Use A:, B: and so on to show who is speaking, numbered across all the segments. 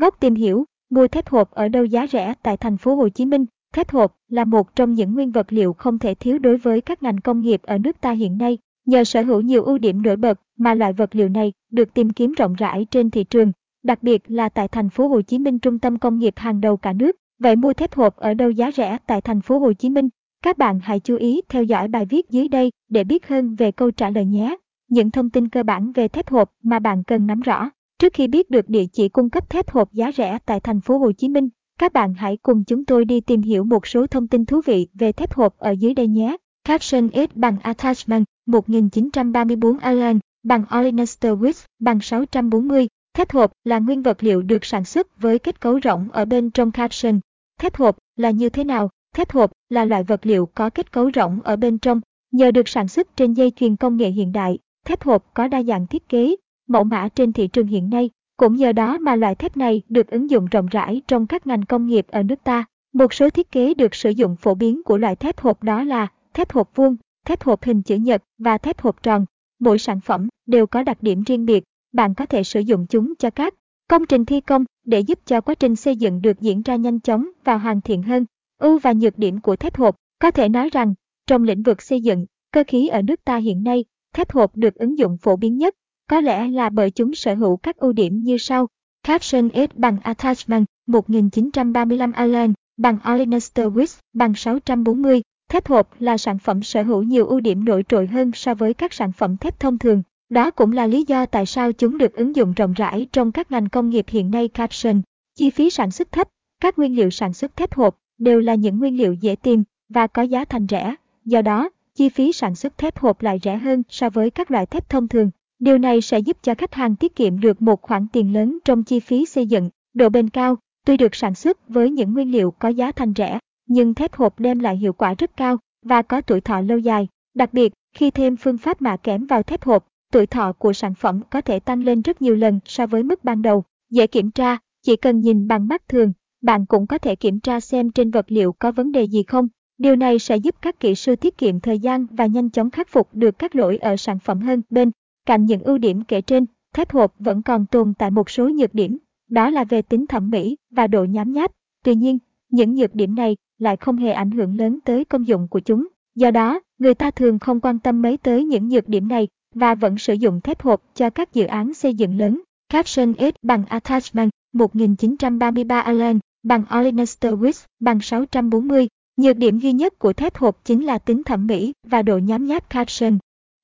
A: Góc tìm hiểu, mua thép hộp ở đâu giá rẻ tại thành phố Hồ Chí Minh. Thép hộp là một trong những nguyên vật liệu không thể thiếu đối với các ngành công nghiệp ở nước ta hiện nay. Nhờ sở hữu nhiều ưu điểm nổi bật mà loại vật liệu này được tìm kiếm rộng rãi trên thị trường, đặc biệt là tại thành phố Hồ Chí Minh trung tâm công nghiệp hàng đầu cả nước. Vậy mua thép hộp ở đâu giá rẻ tại thành phố Hồ Chí Minh? Các bạn hãy chú ý theo dõi bài viết dưới đây để biết hơn về câu trả lời nhé. Những thông tin cơ bản về thép hộp mà bạn cần nắm rõ. Trước khi biết được địa chỉ cung cấp thép hộp giá rẻ tại thành phố Hồ Chí Minh, các bạn hãy cùng chúng tôi đi tìm hiểu một số thông tin thú vị về thép hộp ở dưới đây nhé. Caption S bằng Attachment 1934 Allen bằng Olenester Wix bằng 640. Thép hộp là nguyên vật liệu được sản xuất với kết cấu rỗng ở bên trong caption. Thép hộp là như thế nào? Thép hộp là loại vật liệu có kết cấu rỗng ở bên trong. Nhờ được sản xuất trên dây chuyền công nghệ hiện đại, thép hộp có đa dạng thiết kế, mẫu mã trên thị trường hiện nay. Cũng nhờ đó mà loại thép này được ứng dụng rộng rãi trong các ngành công nghiệp ở nước ta. Một số thiết kế được sử dụng phổ biến của loại thép hộp đó là thép hộp vuông, thép hộp hình chữ nhật và thép hộp tròn. Mỗi sản phẩm đều có đặc điểm riêng biệt, bạn có thể sử dụng chúng cho các công trình thi công để giúp cho quá trình xây dựng được diễn ra nhanh chóng và hoàn thiện hơn. Ưu và nhược điểm của thép hộp có thể nói rằng trong lĩnh vực xây dựng, cơ khí ở nước ta hiện nay, thép hộp được ứng dụng phổ biến nhất, có lẽ là bởi chúng sở hữu các ưu điểm như sau. Caption S bằng Attachment 1935 Allen bằng Olenester Wix bằng 640. Thép hộp là sản phẩm sở hữu nhiều ưu điểm nổi trội hơn so với các sản phẩm thép thông thường. Đó cũng là lý do tại sao chúng được ứng dụng rộng rãi trong các ngành công nghiệp hiện nay caption. Chi phí sản xuất thấp, các nguyên liệu sản xuất thép hộp đều là những nguyên liệu dễ tìm và có giá thành rẻ. Do đó, chi phí sản xuất thép hộp lại rẻ hơn so với các loại thép thông thường. Điều này sẽ giúp cho khách hàng tiết kiệm được một khoản tiền lớn trong chi phí xây dựng. Độ bền cao, tuy được sản xuất với những nguyên liệu có giá thành rẻ, nhưng thép hộp đem lại hiệu quả rất cao và có tuổi thọ lâu dài. Đặc biệt, khi thêm phương pháp mạ kẽm vào thép hộp, tuổi thọ của sản phẩm có thể tăng lên rất nhiều lần so với mức ban đầu. Dễ kiểm tra, chỉ cần nhìn bằng mắt thường, bạn cũng có thể kiểm tra xem trên vật liệu có vấn đề gì không. Điều này sẽ giúp các kỹ sư tiết kiệm thời gian và nhanh chóng khắc phục được các lỗi ở sản phẩm hơn. Bên cạnh những ưu điểm kể trên, thép hộp vẫn còn tồn tại một số nhược điểm, đó là về tính thẩm mỹ và độ nhám nháp. Tuy nhiên, những nhược điểm này lại không hề ảnh hưởng lớn tới công dụng của chúng. Do đó, người ta thường không quan tâm mấy tới những nhược điểm này và vẫn sử dụng thép hộp cho các dự án xây dựng lớn. Caption S bằng Attachment 1933 Allen bằng Olenester Wix bằng 640. Nhược điểm duy nhất của thép hộp chính là tính thẩm mỹ và độ nhám nháp caption.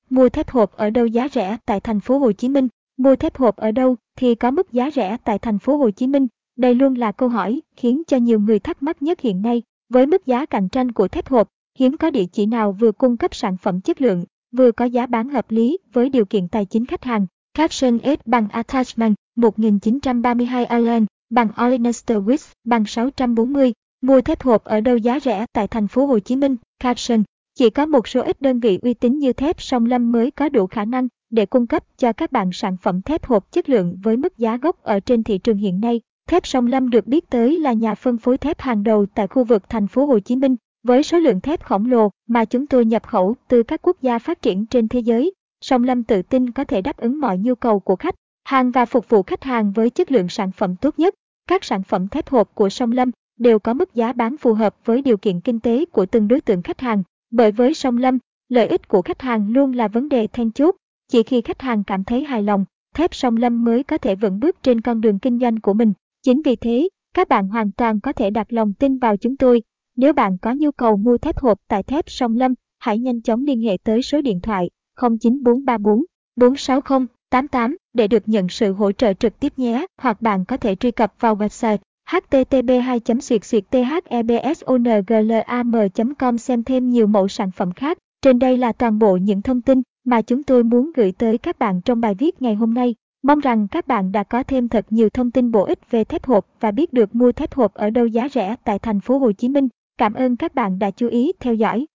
A: Mua thép hộp ở đâu giá rẻ tại thành phố Hồ Chí Minh? Mua thép hộp ở đâu thì có mức giá rẻ tại thành phố Hồ Chí Minh? Đây luôn là câu hỏi khiến cho nhiều người thắc mắc nhất hiện nay. Với mức giá cạnh tranh của thép hộp, hiếm có địa chỉ nào vừa cung cấp sản phẩm chất lượng, vừa có giá bán hợp lý với điều kiện tài chính khách hàng. Caption S bằng Attachment 1932 Allen bằng Olenester Wix bằng 640. Mua thép hộp ở đâu giá rẻ tại thành phố Hồ Chí Minh? Caption chỉ có một số ít đơn vị uy tín như thép Song Lâm mới có đủ khả năng để cung cấp cho các bạn sản phẩm thép hộp chất lượng với mức giá gốc ở trên thị trường hiện nay. Thép Sông Lâm được biết tới là nhà phân phối thép hàng đầu tại khu vực thành phố Hồ Chí Minh, với số lượng thép khổng lồ mà chúng tôi nhập khẩu từ các quốc gia phát triển trên thế giới. Sông Lâm tự tin có thể đáp ứng mọi nhu cầu của khách hàng và phục vụ khách hàng với chất lượng sản phẩm tốt nhất. Các sản phẩm thép hộp của Sông Lâm đều có mức giá bán phù hợp với điều kiện kinh tế của từng đối tượng khách hàng. Bởi với Song Lâm, lợi ích của khách hàng luôn là vấn đề then chốt. Chỉ khi khách hàng cảm thấy hài lòng, thép Song Lâm mới có thể vững bước trên con đường kinh doanh của mình. Chính vì thế, các bạn hoàn toàn có thể đặt lòng tin vào chúng tôi. Nếu bạn có nhu cầu mua thép hộp tại thép Song Lâm, hãy nhanh chóng liên hệ tới số điện thoại 09434 460 88 để được nhận sự hỗ trợ trực tiếp nhé. Hoặc bạn có thể truy cập vào website http 2 thebsonglam com xem thêm nhiều mẫu sản phẩm khác. Trên đây là toàn bộ những thông tin mà chúng tôi muốn gửi tới các bạn trong bài viết ngày hôm nay. Mong rằng các bạn đã có thêm thật nhiều thông tin bổ ích về thép hộp và biết được mua thép hộp ở đâu giá rẻ tại thành phố Hồ Chí Minh. Cảm ơn các bạn đã chú ý theo dõi.